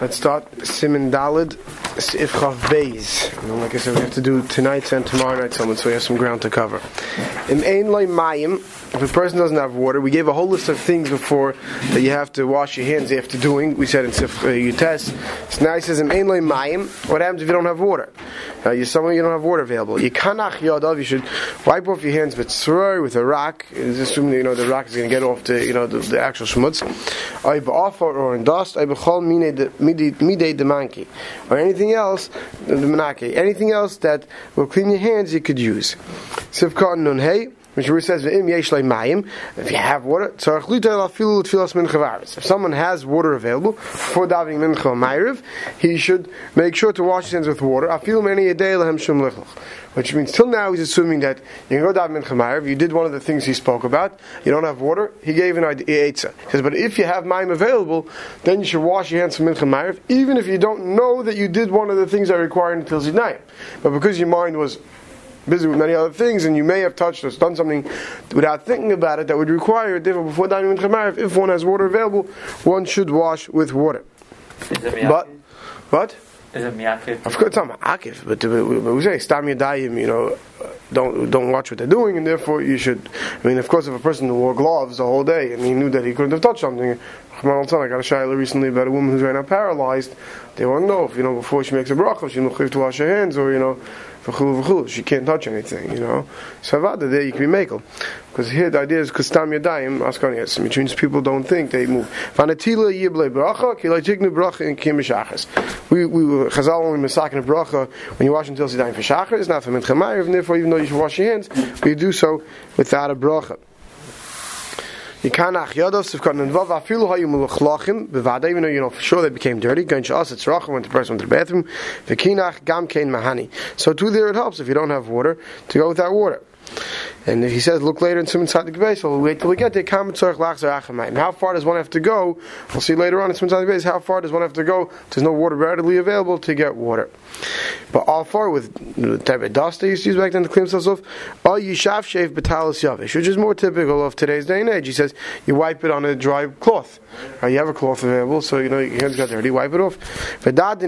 Let's start. Simon Dalid, Beis. Like I said, we have to do tonight and tomorrow night someone, so we have some ground to cover. If a person doesn't have water, we gave a whole list of things before that you have to wash your hands after doing. We said in Sif uh, Yutes. So now he says Im Ein Mayim, what happens if you don't have water? Uh, you're somewhere you don't have water available. Yadav, you should wipe off your hands with with a rock, assuming that you know the rock is going to get off the, you know, the, the actual shmutz. Or in dust, or anything else, the manaki, anything else that will clean your hands, you could use. Sivkot nun hey. Which says, if you have water, if someone has water available for davening mincha ma'ariv, he should make sure to wash his hands with water. a few many a day Which means till now he's assuming that you can go daven mincha ma'ariv, you did one of the things he spoke about, you don't have water, he gave an idea. He says, but if you have ma'im available, then you should wash your hands for mincha ma'ariv, even if you don't know that you did one of the things that are required until zidnayim. But because your mind was busy with many other things, and you may have touched or done something without thinking about it that would require a different before dining with Chamar. If one has water available, one should wash with water. But what? Is it miyakif? Of course, it's not miyakif, but, but we say stam yadayim. You know, don't don't watch what they're doing, and therefore you should. I mean, of course, if a person wore gloves the whole day and he knew that he couldn't have touched something, I got a shayla recently about a woman who's right now paralyzed. They want to know if you know before she makes a bracha, she have to wash her hands, or you know, v'chulu v'chulu. She can't touch anything, you know. So avada there you can be makel. Because here the idea is kustam yadayim askanias, which means people don't think they move. Vanatila yible bracha kilay tignu bracha in kim We we Chazal only masakin a bracha when you wash until sidayim for shachar. It's not for minchamayir, and therefore even though you should wash your hands, you do so without a bracha. Yikanach Yodov Sivkot Nenvav Afilu Hayu Mulachlachim Bevada even though you know for sure they became dirty Gain Shas It's Rachim went to person went to the bathroom V'kinach Gam Kein Mahani. So too there it helps if you don't have water to go without water and he says, look later in Simon Tzadik Beis, we'll wait till we get there. How far does one have to go? We'll see later on in Simon Tzadik Beis, how far does one have to go? There's no water readily available to get water. But all far with the type of dust they used to use back then to clean themselves off, yishav shave betalis yavish, which is more typical of today's day and age. He says, you wipe it on a dry cloth. Uh, you have a cloth available, so you know your hands got dirty, wipe it off. V'dad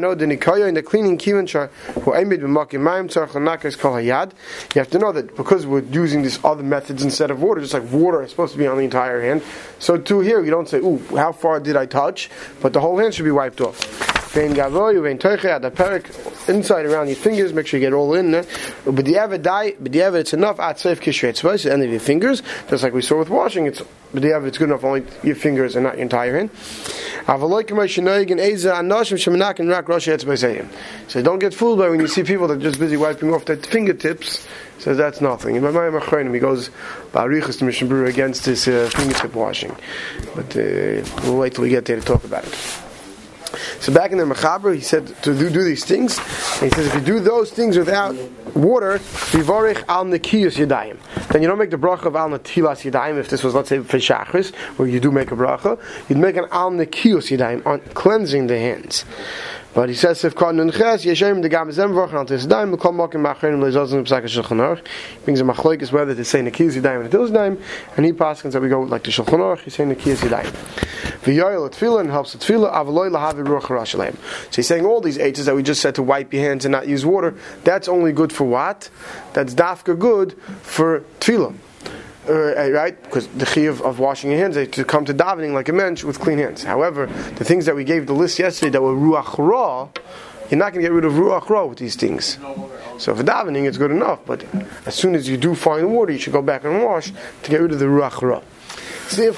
no the cleaning kivan char who aimed b'makim mayim tzarch l'nakes kol hayad. You have to know that because we're using these other methods instead of water, just like water is supposed to be on the entire hand. So to here, you don't say, "Ooh, how far did I touch?" But the whole hand should be wiped off. Vein gavoy, vein toiche, perik inside around your fingers. Make sure you get all in there. But the ever die, but the ever it's enough at safe kishret the end of your fingers. Just like we saw with washing, it's but the ever it's good enough only your fingers and not your entire hand. So don't get fooled by when you see people that are just busy wiping off their fingertips. Says that's nothing. In my mind, he goes Barichas to Mishnah Berurah against this uh, fingertip washing, but uh, we'll wait till we get there to talk about it. So back in the Mechaber, he said to do, do these things. He says if you do those things without water, vivorich al nekiyus yadayim. Then you don't make the bracha of al netilas yadayim. If this was let's say for shachris, where you do make a bracha, you'd make an al nekiyus yadayim on cleansing the hands. But he says if kon nunches yeshem de gam zem vorchen al tes daim kom mok in machrin le zozn psaka shulchan aruch. Brings a machloik is whether to say nekiz daim and tis daim and he passes that we go like the shulchan aruch he's saying nekiz daim v'yoyel tefillah helps the tefillah avloy lahavi ruach harashalem so he's saying all these eights that we just said to wipe your hands and not use water that's only good for what? That's dafka good for tefillah uh, right? Because the chiyuv of washing your hands to come to davening like a mensch with clean hands. However, the things that we gave the list yesterday that were ruach ra, you're not going to get rid of ruach ra with these things. So for davening, it's good enough. But as soon as you do find water, you should go back and wash to get rid of the ruach ra. There's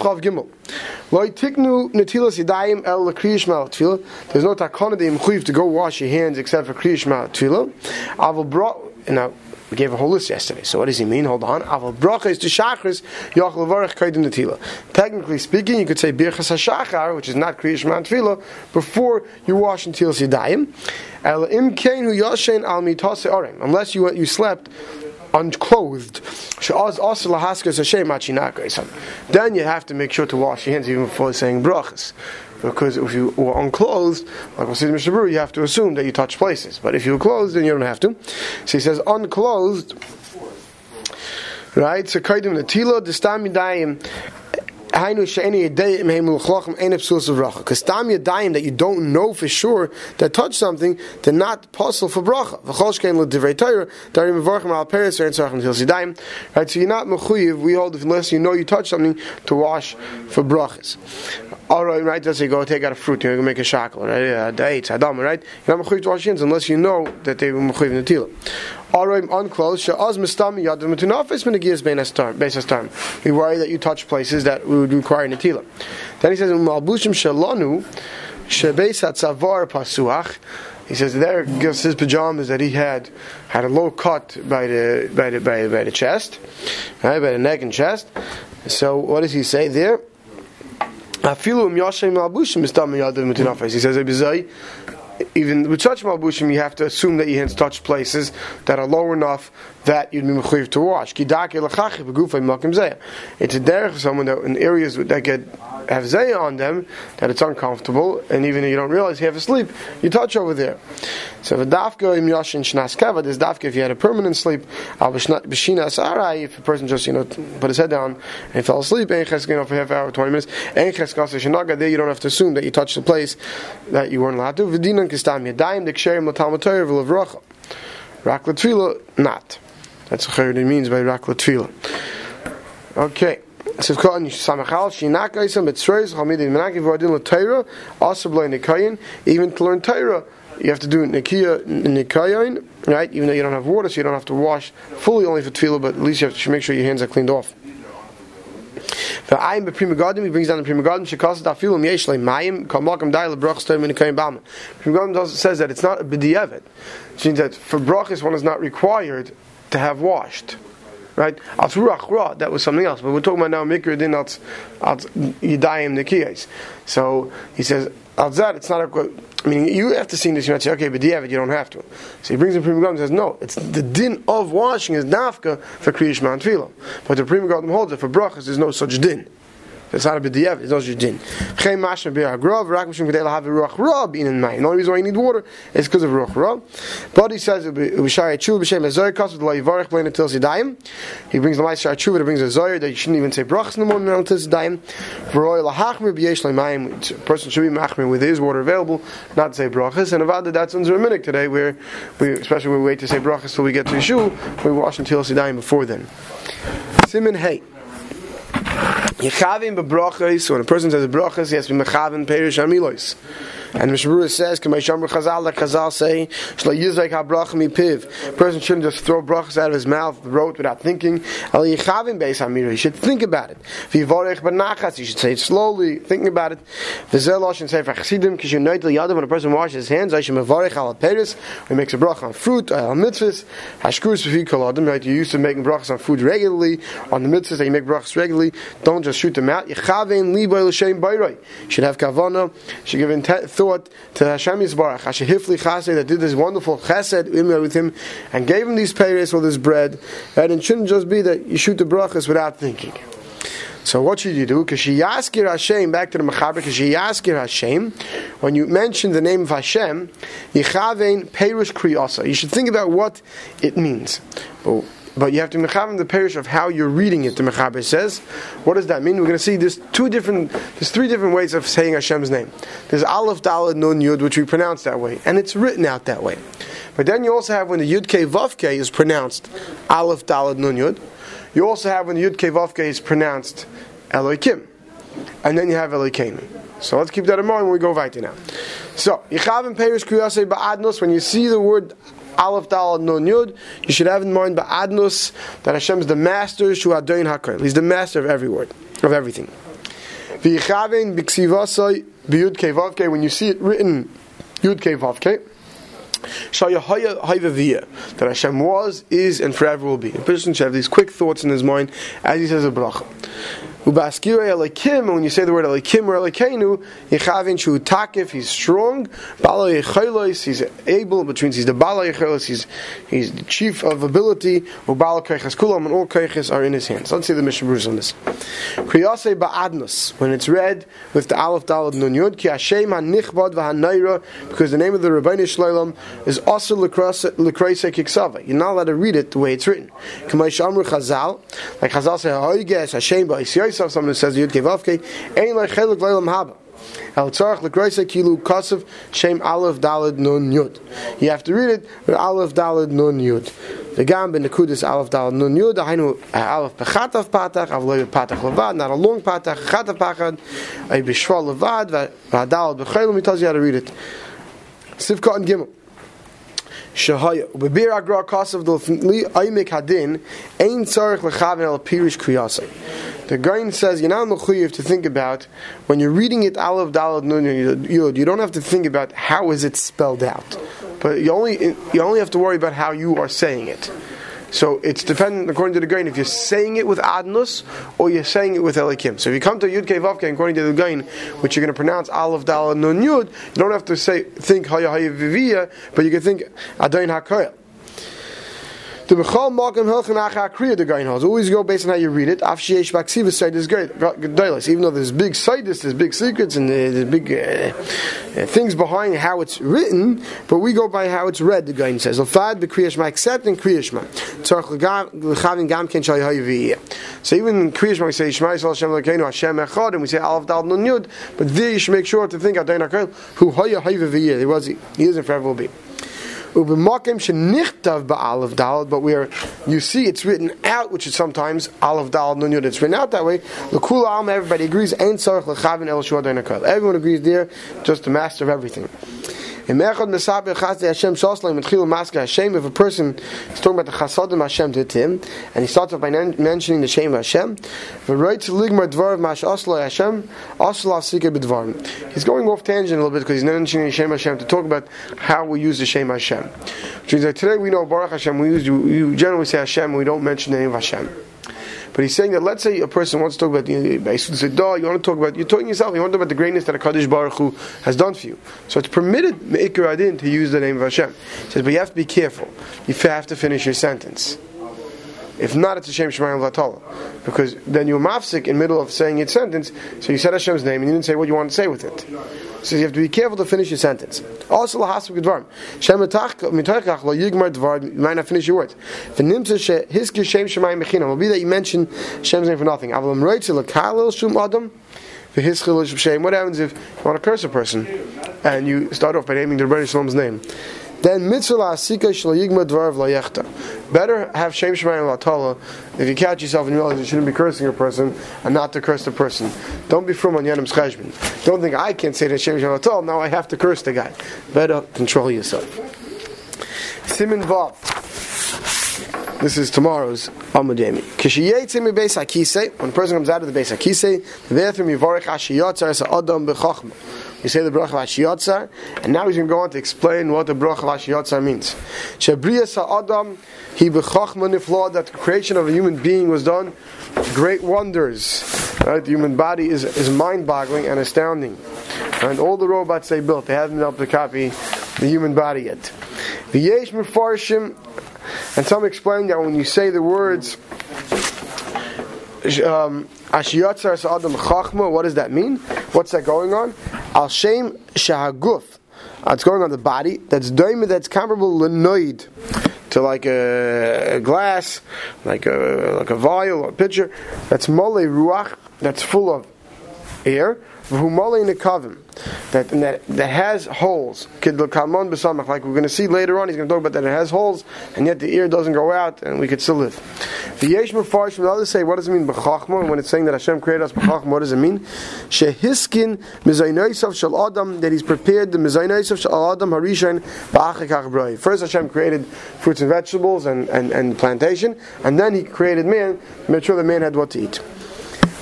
no takana to go wash your hands except for kriyish mal tefillah. Now we gave a whole list yesterday. So what does he mean? Hold on. Aval to shachris yachal varach kaidim. Technically speaking, you could say birchas hashachar, which is not kriyish man tefillah, before you wash until im kein hu yashen al mitase. Unless you you slept unclothed. Then you have to make sure to wash your hands even before saying brachas because if you were unclothed, like we said in Mishnah you have to assume that you touch places. But if you're clothed, then you don't have to. So he says unclothed. Right? So kaidim psulas of bracha. Because tam yedayim that you don't know for sure that touch something, they're not possible for bracha. Right, so you're not mechuyev, we hold unless you know you touch something to wash for brachas. Alright, right, let's say go take out a fruit, you're to make a shackle, right, uh, dates, adam, right? You're not mechuyev to wash hands unless you know that they were mechuyev in the tila. Alright, unclosed, she'az mistami yadim metunafis menagiyas beis astarm. We worry that you touch places that would require netila. Then he says, "Malbushim shalanu shebeis hatzavar pasuach." He says there gives his pajamas that he had had a low cut by the by the by, by the chest, right, by the neck and chest. So what does he say there? Afilu yashem malbushim mistam yadim metunafis. He says, even with such malbushim, you have to assume that your hands touch places that are low enough that you'd be mechuyev to wash. It's a derech for someone that in areas that get have zayah on them that it's uncomfortable, and even if you don't realize you have a sleep, you touch over there. So the dafka im yashin shnas kava, this dafka if you had a permanent sleep, al if a person just you know put his head down and fell asleep, ein know, for half hour, twenty minutes, ein cheskasa shinaga, there you don't have to assume that you touched the place that you weren't allowed to. V'dinan kistam yadayim, the ksherim l'talmud Torah v'levracha. Rak not. That's what it means by rak l'tfila. Okay. So Even to learn Torah, you have to do Nikiya Nikayin, right? Even though you don't have water, so you don't have to wash fully only for tefillah, but at least you have to make sure your hands are cleaned off. The ayim b'Pri Megadim, he brings down the Pri Megadim. Shekas dafilim yesh mayim kamakam dai lebrach stem in kaim bama. Pri Megadim says that it's not a b'diavad, which means that for brachas one is not required to have washed right? Al that was something else. But we're talking about now Mikra din al Yidayim Nikiyas. So he says, Al Zad, it's not a. I mean, you have to see this, you might say, okay, but you have it, you don't have to. So he brings the Prima and says, no, it's the din of washing is nafka for Kriyish Man But the Prima holds that for brachas, there's no such din. It's not a b'diyev, it's also din. Chem mashma b'agrov, rak mishum k'dei lahav ruach ra b'in in mayim. The only reason why you need water is because of ruach. But he says, b'shari tshuva b'shem ezoy kasu d'lo yivarech b'lein until sidayim. He brings the ma'aseh tshuva that brings a Zohar that you shouldn't even say brachas in the morning until sidayim. V'roi lahachmer b'yesh mayim. A person should be machmer with his water available, not to say brachas. And avada, that's under a minute today, where we, especially when we wait to say brachas till we get to Yeshu, we wash until sidayim before then. Simin hey. Yechavim bebrachos, when a person says brachos, he has to be mechavim perish amilos. And Mishabura says, "Can my shamar chazal like chazal say, shlo yizvek habrachim piv." Person shouldn't just throw brachos out of his mouth, throat without thinking. El yichavim beis hamira. He should think about it. V'yivorech benachas. He should say it slowly, thinking about it. V'zelosh and say for chassidim, know the yadav when a person washes his hands, I should mevorech al peris. He makes a brach on fruit, uh, al mitzvahs. Hashkurus v'fi kol adam. Right, you're used to making brachos on food regularly, on the mitzvahs that you make brachos regularly. Don't just shoot them out. Yichavim liboy l'shem bayroi. Should have kavana. Should give intent thought to Hashem Yisbarach, Hashehifli Chased, that did this wonderful chesed with him, and gave him these payers or this bread, and it shouldn't just be that you shoot the brachas without thinking. So what should you do? Kashiyaskir Hashem, back to the Mechaber, Kashiyaskir Hashem, when you mention the name of Hashem, Yichavein Perush Kriyasa. You should think about what it means. But but you have to mechaven the parish of how you're reading it. The mechaber says, what does that mean? We're going to see there's two different, there's three different ways of saying Hashem's name. There's Aleph, Dalad, Nun, Yud, which we pronounce that way, and it's written out that way. But then you also have when the Yud K Vav K is pronounced Aleph, Dalad, Nun, Yud. You also have when the Yud K Vav K is pronounced Elohim, and then you have Elohim. So let's keep that in mind when we go weiter now. So, Yichavim Perish Kuyase Ba'adnos, when you see the word Aleph Dal Nun Yud. You should have in mind Ba'adnus that Hashem is the master Shu Adoin Hakol. He's the master of every word, of everything. B'ksivasai b'yud kevavke. When you see it written yud kevavke. That Hashem was, is, and forever will be. A person should have these quick thoughts in his mind as he says a bracha. Ubaskire elikim, when you say the word elikim or elikenu, yechavin shu takif, he's strong, balo yechaylois, he's able, which means he's the Bala Yechelis, he's, he's the chief of ability, Ubala Keiches Kulam, and all Keiches are in his hands. Let's see the Mishnah Berurah on this. Kriyase Ba'adnus, when it's read with the Aleph Dalad Nun Yud, Ki Hashem HaNichbad VaHaNaira, because the name of the Rabbeinu Shleilam is also Lekreise Kiksava. You're not allowed to read it the way it's written. Kamay Shamru Chazal, like Chazal say, Hoiges Hashem Ba'is Yosef, someone who says Yud Kevavke, Ein Lecheluk Leilam Haba. El tzarach lekreise kilu kasav shem aleph dalad nun yud. You have to read it with aleph dalad nun yud. The gam ben nekudis aleph dalad nun yud. Hainu uh, aleph bechatav patach avloy patach levad. Not a long patach. Chatav pachad. A bishval levad. V'adalad b'chaylu. He tells you how to read it. Sivka and Gimel. Shahaya. Ubebir agra kasav dolfli aymek hadin. Ein tzarach lechavin el pirish kriyasai. The Gain says you're not mechuyev to think about when you're reading it Aleph Dalad Nun Yud. You don't have to think about how is it spelled out, but you only you only have to worry about how you are saying it. So it's dependent according to the Gain if you're saying it with Adnus or you're saying it with Elikim. So if you come to Yud Kevavke according to the Gain, which you're going to pronounce Aleph Dalad Nun Yud, you don't have to say think Haya Haya Vivia, but you can think Adain Hakoyel. The Bechol Malkim Hilchan Acha Kriya the Gain holds. Always go based on how you read it. After Yesh Baksiva is great. Even though there's big sights, there's big secrets, and there's big uh, uh, things behind how it's written, but we go by how it's read. The Gain says. Lafad b'Kriyashma, except in Kriyashma. Tzarch l'chavin gam ken shay hayiviyah. So even in Kriyashma we say Shema Yisrael Hashem Elokeinu Hashem Echad, and we say Aleph Dal Nun Yud, but there you should make sure to think Adon Hakel who haya hayiviyah. He was he isn't forever will be. But we are, you see, it's written out, which is sometimes alav dalad nun yud. It's written out that way. The L'kula alma, everybody agrees. Ein l'chavin el. Everyone agrees there, just the master of everything. If a person is talking about the Chasadim Hashem did to him, and he starts off by mentioning the Mash Oslo Hashem. He's going off tangent a little bit because he's mentioning the Shem Hashem to talk about how we use the Shem Hashem. Which means that today we know Baruch Hashem, we, use, we generally say Hashem, we don't mention the name of Hashem. But he's saying that let's say a person wants to talk about the you want to talk about you're talking yourself, you want to talk about the greatness that a Kadosh Baruch Hu has done for you. So it's permitted Me'ikr Adin to use the name of Hashem. He says, but you have to be careful. You have to finish your sentence. If not, it's a Shem Shemayim Vatala. Because then you're mafsik in middle of saying your sentence, so you said Hashem's name and you didn't say what you want to say with it. So you have to be careful to finish your sentence. Also, lahasuk dvarim. Shem mitochach lo yigmar dvar. You might not finish your words. V'nimtza hiskir shem shemayim mechinam. Will be that you mention Shem's name for nothing. Avalam roitze lekalil shum adam. What happens if you want to curse a person and you start off by naming the Rebbeinu Shalom's name? Then mitzvah asika shlayigma dvarav layechta. Better have shem shemayim latala if you catch yourself and realize you shouldn't be cursing a person and not to curse the person. Don't be from on yanim's cheshbon. Don't think I can't say that shem shemayim latala. Now I have to curse the guy. Better control yourself. Simon vav. This is tomorrow's Amud Yemi. Kishiyetze mi beis hakise. When a person comes out of the beis hakise, therefore mivarech ashiyotzar es adam bechachma. You say the bracha Vashiyotzar, and now he's going to go on to explain what the bracha Vashiyotzar means. Shebriya Sa'adam, he b'chachma that the creation of a human being was done, great wonders. Right? The human body is, is mind-boggling and astounding. And all the robots they built, they haven't been able to copy the human body yet. V'yesh mefarshim, and some explain that when you say the words, Ashiyatzar Sa'adam Chachma, what does that mean? What's that going on? Al Shem Shahaguf. Uh, it's going on the body. That's doimid, that's comparable lenoid to like a, a, glass, like a like a vial or a pitcher. That's mole ruach. That's full of air. V'humale nekavim that, that that has holes. Like we're going to see later on, he's going to talk about that it has holes, and yet the ear doesn't go out, and we could still live. The Yesh Mefarsh from others say, what does it mean b'chachma? When it's saying that Hashem created us b'chachma, what does it mean? Shehiskin mizaynaisav shal adam that He's prepared the mizaynaisav shal adam harishan ba'achikach b'roi. First, Hashem created fruits and vegetables and, and, and plantation, and then He created man to make sure the man had what to eat.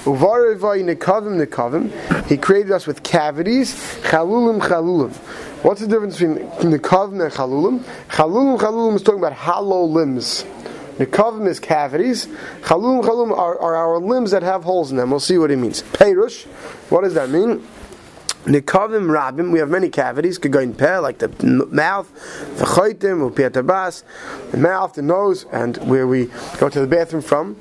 He created us with cavities. Chalulim, chalulim. What's the difference between nekavim and chalulim? Chalulim, chalulim is talking about hollow limbs. Nekavim is cavities. Chalulim, chalulim are, are our limbs that have holes in them. We'll see what he means. Peirush, what does that mean? Nikavim rabim, we have many cavities, could go in peh, like the mouth, the upiatabas, the mouth, the nose, and where we go to the bathroom from.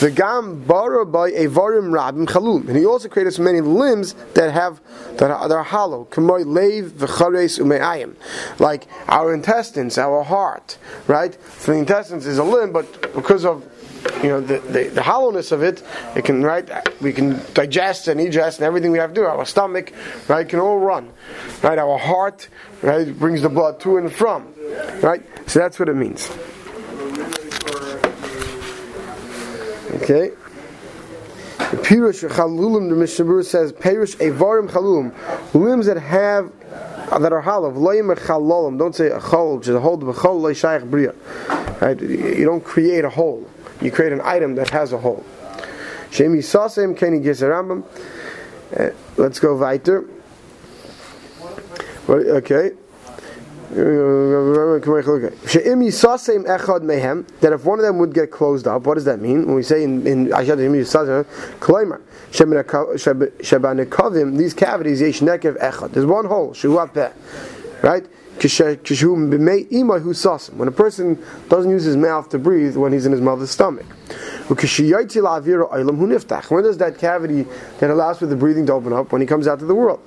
The gam bara by evarim rabim chalum. And he also created so many limbs that have, that are, that are hollow. Kamoy leiv v'chares umeayim. Like our intestines, our heart, right? So the intestines is a limb, but because of you know the, the, the, hollowness of it, it can right we can digest and digest and everything we have to do. Our stomach, right, can all run. Right, our heart, right, brings the blood to and from. Right? So that's what it means. Okay. The Pirush Chalulim, the Mishnah says, Pirush Evarim Chalum, limbs that have that are hollow. Don't say a which is a hole. Right? You don't create a hole you create an item that has a hole. Shemi. Uh, let's go weiter. Okay. That if one of them would get closed up, what does that mean? When we say in in Kloimer, these cavities. There's one hole, right? When a person doesn't use his mouth to breathe when he's in his mother's stomach. When does that cavity that allows for the breathing to open up? When he comes out to the world.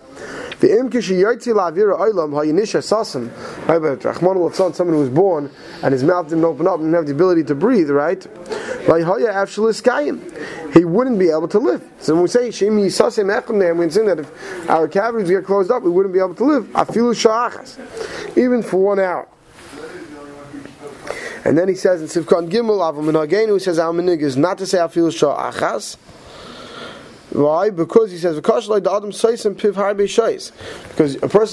Someone who was born and his mouth didn't open up and didn't have the ability to breathe, right? Oh, he wouldn't be able to live. So when we say Shemi Yisasem we're saying that if our cavities get closed up, we wouldn't be able to live. Afilu Sha'achas. Even for one hour. And then he says in Sivkon Gimel, Avam Minagenu, he says, Our is not to say Afilu Sha'achas. Why? Because he says because a person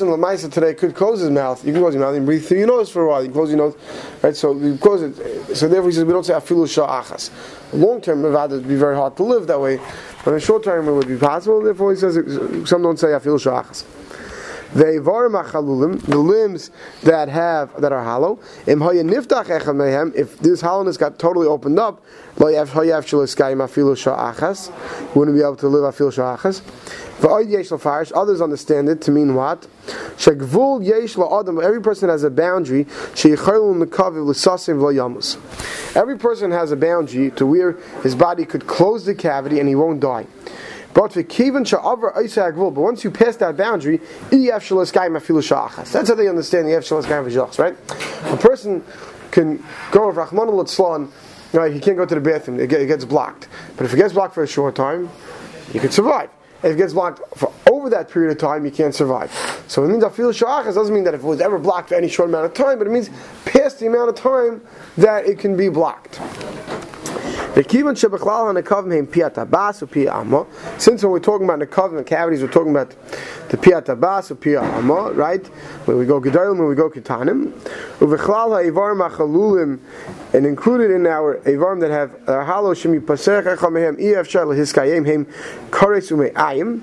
lamaisa today could close his mouth. You can close your mouth and breathe through your nose for a while. You close your nose, right? So you close it. So therefore he says we don't say afilu sha'achas. Long term, it would be very hard to live that way. But in short term, it would be possible. Therefore he says some don't say afilu sha'achas. The limbs that have that are hollow. If this hollowness got totally opened up, wouldn't be able to live afil sha'achas. Others understand it to mean what? Every person has a boundary. Every person has a boundary to where his body could close the cavity and he won't die. But once you pass that boundary, That's how they understand the Ef Shalas right? A person can go with Rahman al right? He can't go to the bathroom, it gets blocked. But if it gets blocked for a short time, you can survive. If it gets blocked for over that period of time, you can't survive. So it means afil shachas doesn't mean that if it was ever blocked for any short amount of time, but it means past the amount of time that it can be blocked. Since when we're talking about the and cavities, we're talking about the piyat abas or piyat amma, right? Where we go gedalim, where we go ketanim. Uvechlal ha'evarim achalulim, and included in our evarim that have uh, halo shemi paserech echamehem ef shal hiskayim hem kares ume'ayim.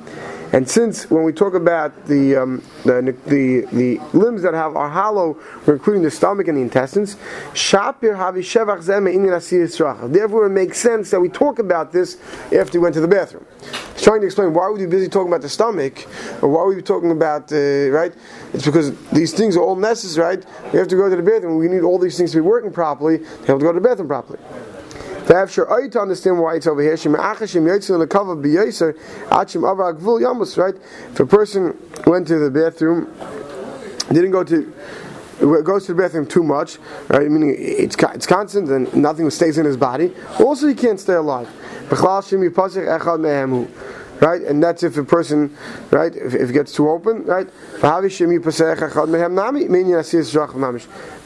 And since when we talk about the, um, the, the, the limbs that have are hollow, we're including the stomach and the intestines. Shapir Therefore, it makes sense that we talk about this after we went to the bathroom. He's trying to explain why would we be busy talking about the stomach, or why would we be talking about uh, right? It's because these things are all necessary. Right? We have to go to the bathroom. We need all these things to be working properly. We have to go to the bathroom properly. To have sure to understand why it's over here. Right? If a person went to the bathroom, didn't go to goes to the bathroom too much, right? Meaning it's it's constant and nothing stays in his body. Also, he can't stay alive. Right, and that's if a person, right, if, if it gets too open, right.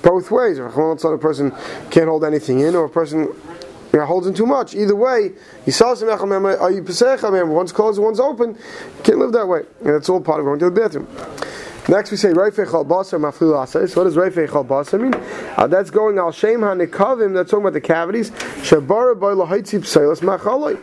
Both ways. A person can't hold anything in, or a person you know, too much. Either way, he says one's closed, one's open. You can't live that way. And that's all part of going to the bathroom. Next we say Reifei Chal Basar Maflil Asais. What does Reifei Chal Basar mean? Uh, that's going Al Shem HaNikavim, that's talking about the cavities. Shabara Boy Lahaitzip Seilas Machaloi.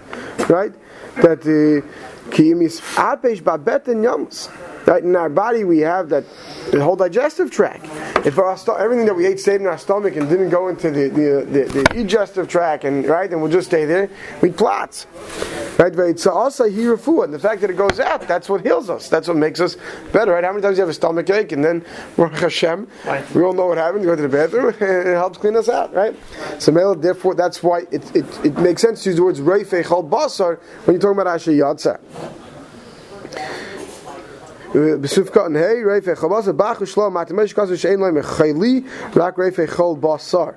Right? That the Kiyimis Apesh Babet and Yams. Right? In our body we have that the whole digestive tract. If our sto- everything that we ate stayed in our stomach and didn't go into the, the, the, the digestive tract and right, and we'll just stay there, we plots. Right? It's also hirafu, and the fact that it goes out, that's what heals us. That's what makes us better. Right? How many times you have a stomach ache, and then Baruch Hashem, we all know what happens. You go to the bathroom, and it helps clean us out. Right? So therefore, that's why it, it, it makes sense to use the words reifei chol basar when you're talking about asher yatsa. בסופה and hey reifei chol basar bach u'shlo matimesh kasu she'en loy mechayli rak reifei chol basar.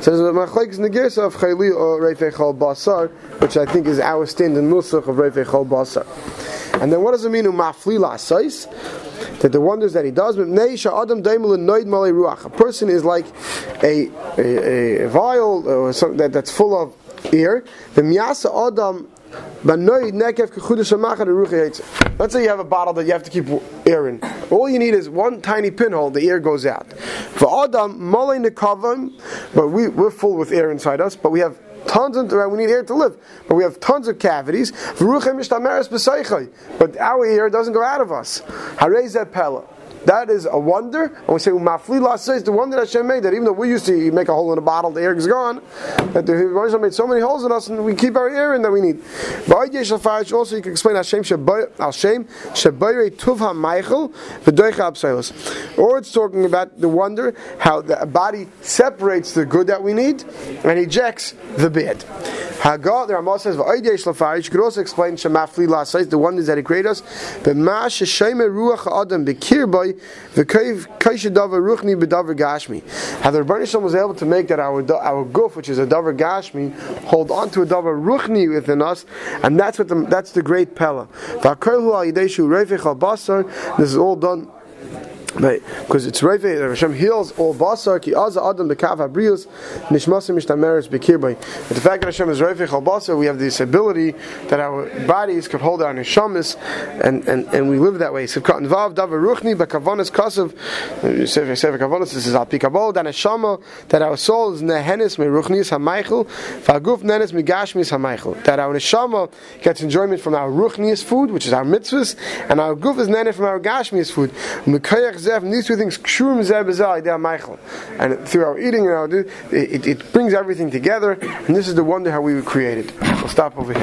So there's a machlekes in the gersa of chayli or reifei chol basar, which I think is our standard nusach of reifei chol basar. And then what does it mean umafli la'asais? That the wonders that he does. A person is like a, a, a vial or something that, that's full of air. The miyasa adam Let's say you have a bottle that you have to keep air in. All you need is one tiny pinhole, the air goes out. For Adam, but we, we're full with air inside us, but we have tons of we need air to live, but we have tons of cavities. But our air doesn't go out of us. That is a wonder. And we say, Maflila says the wonder that Hashem made, that even though we used to make a hole in a bottle, the air is gone, that the Hashem made so many holes in us and we keep our air in that we need. Also, you can explain Hashem Hashem Shabayre Tuv HaMeichel V'doicha Abseilos. Or it's talking about the wonder, how the body separates the good that we need and ejects the bad. Hagar, the Ramah says, Lafarish, you could also explain Shemafli Lasais, the wonders that He created us, but Ma Ruach Adam Bekirboy, V'keiv Kaishadavar Ruchni B'davar Gashmi. How the Rebbeinu was able to make that our our guf, which is a Davar Gashmi, hold on to a Davar Ruchni within us, and that's what the, that's the great Pella. This is all done Right, because it's right there. Hashem heals all basar ki aza adam bekav habrius nishmasim mishtameres bekirbay. But the fact that Hashem is reifich al basar, we have this ability that our bodies could hold our neshamis, and, and, and we live that way. So vav davar ruchni bekavonis. Sefer sefer kavonis. This is al pikabol dan that our soul is nehenis me ruchnis hamaychel vaguf nehenis migashmis hamaychel. That our neshama gets enjoyment from our ruchnius food, which is our mitzvahs, and our guf is nehenis from our gashmius food from these two things, and through our eating and our it, it brings everything together, and this is the wonder how we were created. We'll stop over here.